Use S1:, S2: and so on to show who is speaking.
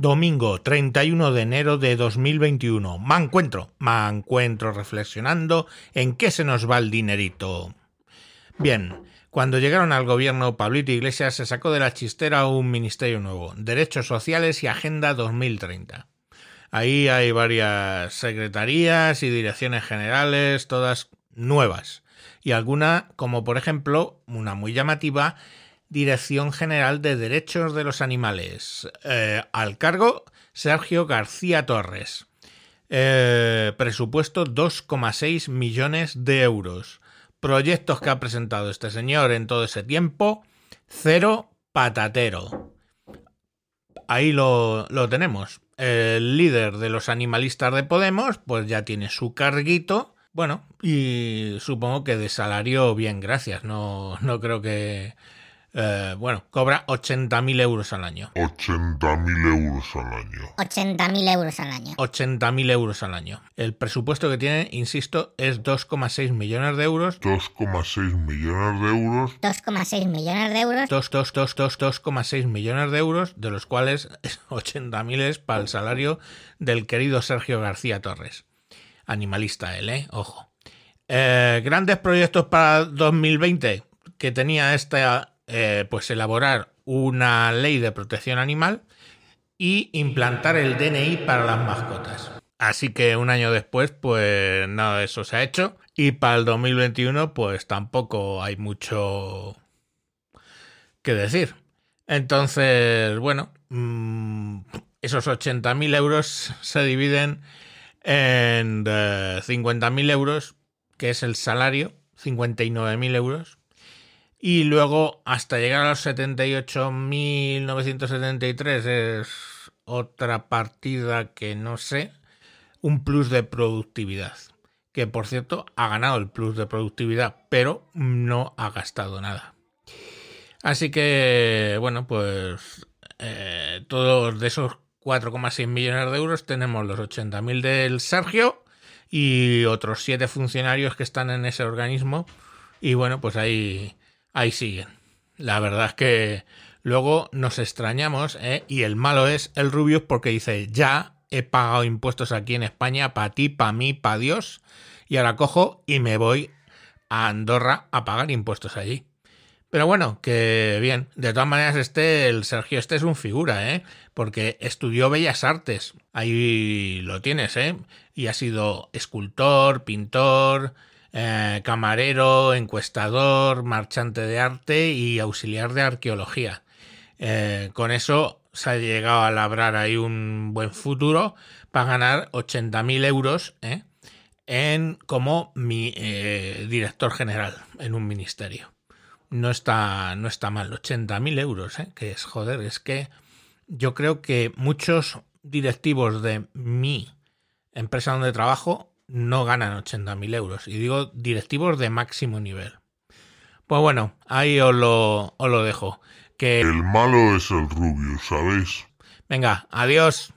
S1: Domingo 31 de enero de 2021. Me encuentro, me encuentro reflexionando en qué se nos va el dinerito. Bien, cuando llegaron al gobierno, Pablito Iglesias se sacó de la chistera un ministerio nuevo, Derechos Sociales y Agenda 2030. Ahí hay varias secretarías y direcciones generales, todas nuevas. Y alguna, como por ejemplo, una muy llamativa, Dirección General de Derechos de los Animales. Eh, al cargo, Sergio García Torres. Eh, presupuesto 2,6 millones de euros. Proyectos que ha presentado este señor en todo ese tiempo, cero patatero. Ahí lo, lo tenemos. El líder de los animalistas de Podemos, pues ya tiene su carguito. Bueno, y supongo que de salario bien, gracias. No, no creo que, eh, bueno, cobra 80.000 euros al año.
S2: 80.000 euros al año.
S3: 80.000 euros al año.
S1: 80.000 euros al año. El presupuesto que tiene, insisto, es 2,6 millones de euros.
S2: 2,6 millones de euros.
S3: 2,6 millones de euros.
S1: 2, 2, 2, 2, 2,6 millones de euros, de los cuales 80.000 es para el salario del querido Sergio García Torres. Animalista él, ¿eh? Ojo. Eh, grandes proyectos para 2020 que tenía esta eh, pues elaborar una ley de protección animal y implantar el DNI para las mascotas. Así que un año después, pues nada de eso se ha hecho. Y para el 2021, pues tampoco hay mucho que decir. Entonces, bueno, mm, esos 80.000 euros se dividen en 50.000 eh, euros, que es el salario, 59.000 euros, y luego, hasta llegar a los 78.973 es otra partida que no sé, un plus de productividad. Que por cierto ha ganado el plus de productividad, pero no ha gastado nada. Así que, bueno, pues eh, todos de esos 4,6 millones de euros tenemos los 80.000 del Sergio y otros 7 funcionarios que están en ese organismo. Y bueno, pues ahí ahí siguen. La verdad es que luego nos extrañamos, ¿eh? y el malo es el Rubius porque dice, ya he pagado impuestos aquí en España, para ti, para mí, para Dios, y ahora cojo y me voy a Andorra a pagar impuestos allí. Pero bueno, que bien. De todas maneras, este, el Sergio, este es un figura, ¿eh? Porque estudió Bellas Artes. Ahí lo tienes, ¿eh? Y ha sido escultor, pintor, eh, camarero, encuestador, marchante de arte y auxiliar de arqueología. Eh, con eso se ha llegado a labrar ahí un buen futuro para ganar 80.000 euros ¿eh? en, como mi director general en un ministerio. No está, no está mal, 80.000 euros, que es joder, es que yo creo que muchos directivos de mi empresa donde trabajo no ganan 80.000 euros. Y digo directivos de máximo nivel. Pues bueno, ahí os lo, os lo dejo. Que...
S2: El malo es el rubio, ¿sabéis?
S1: Venga, adiós.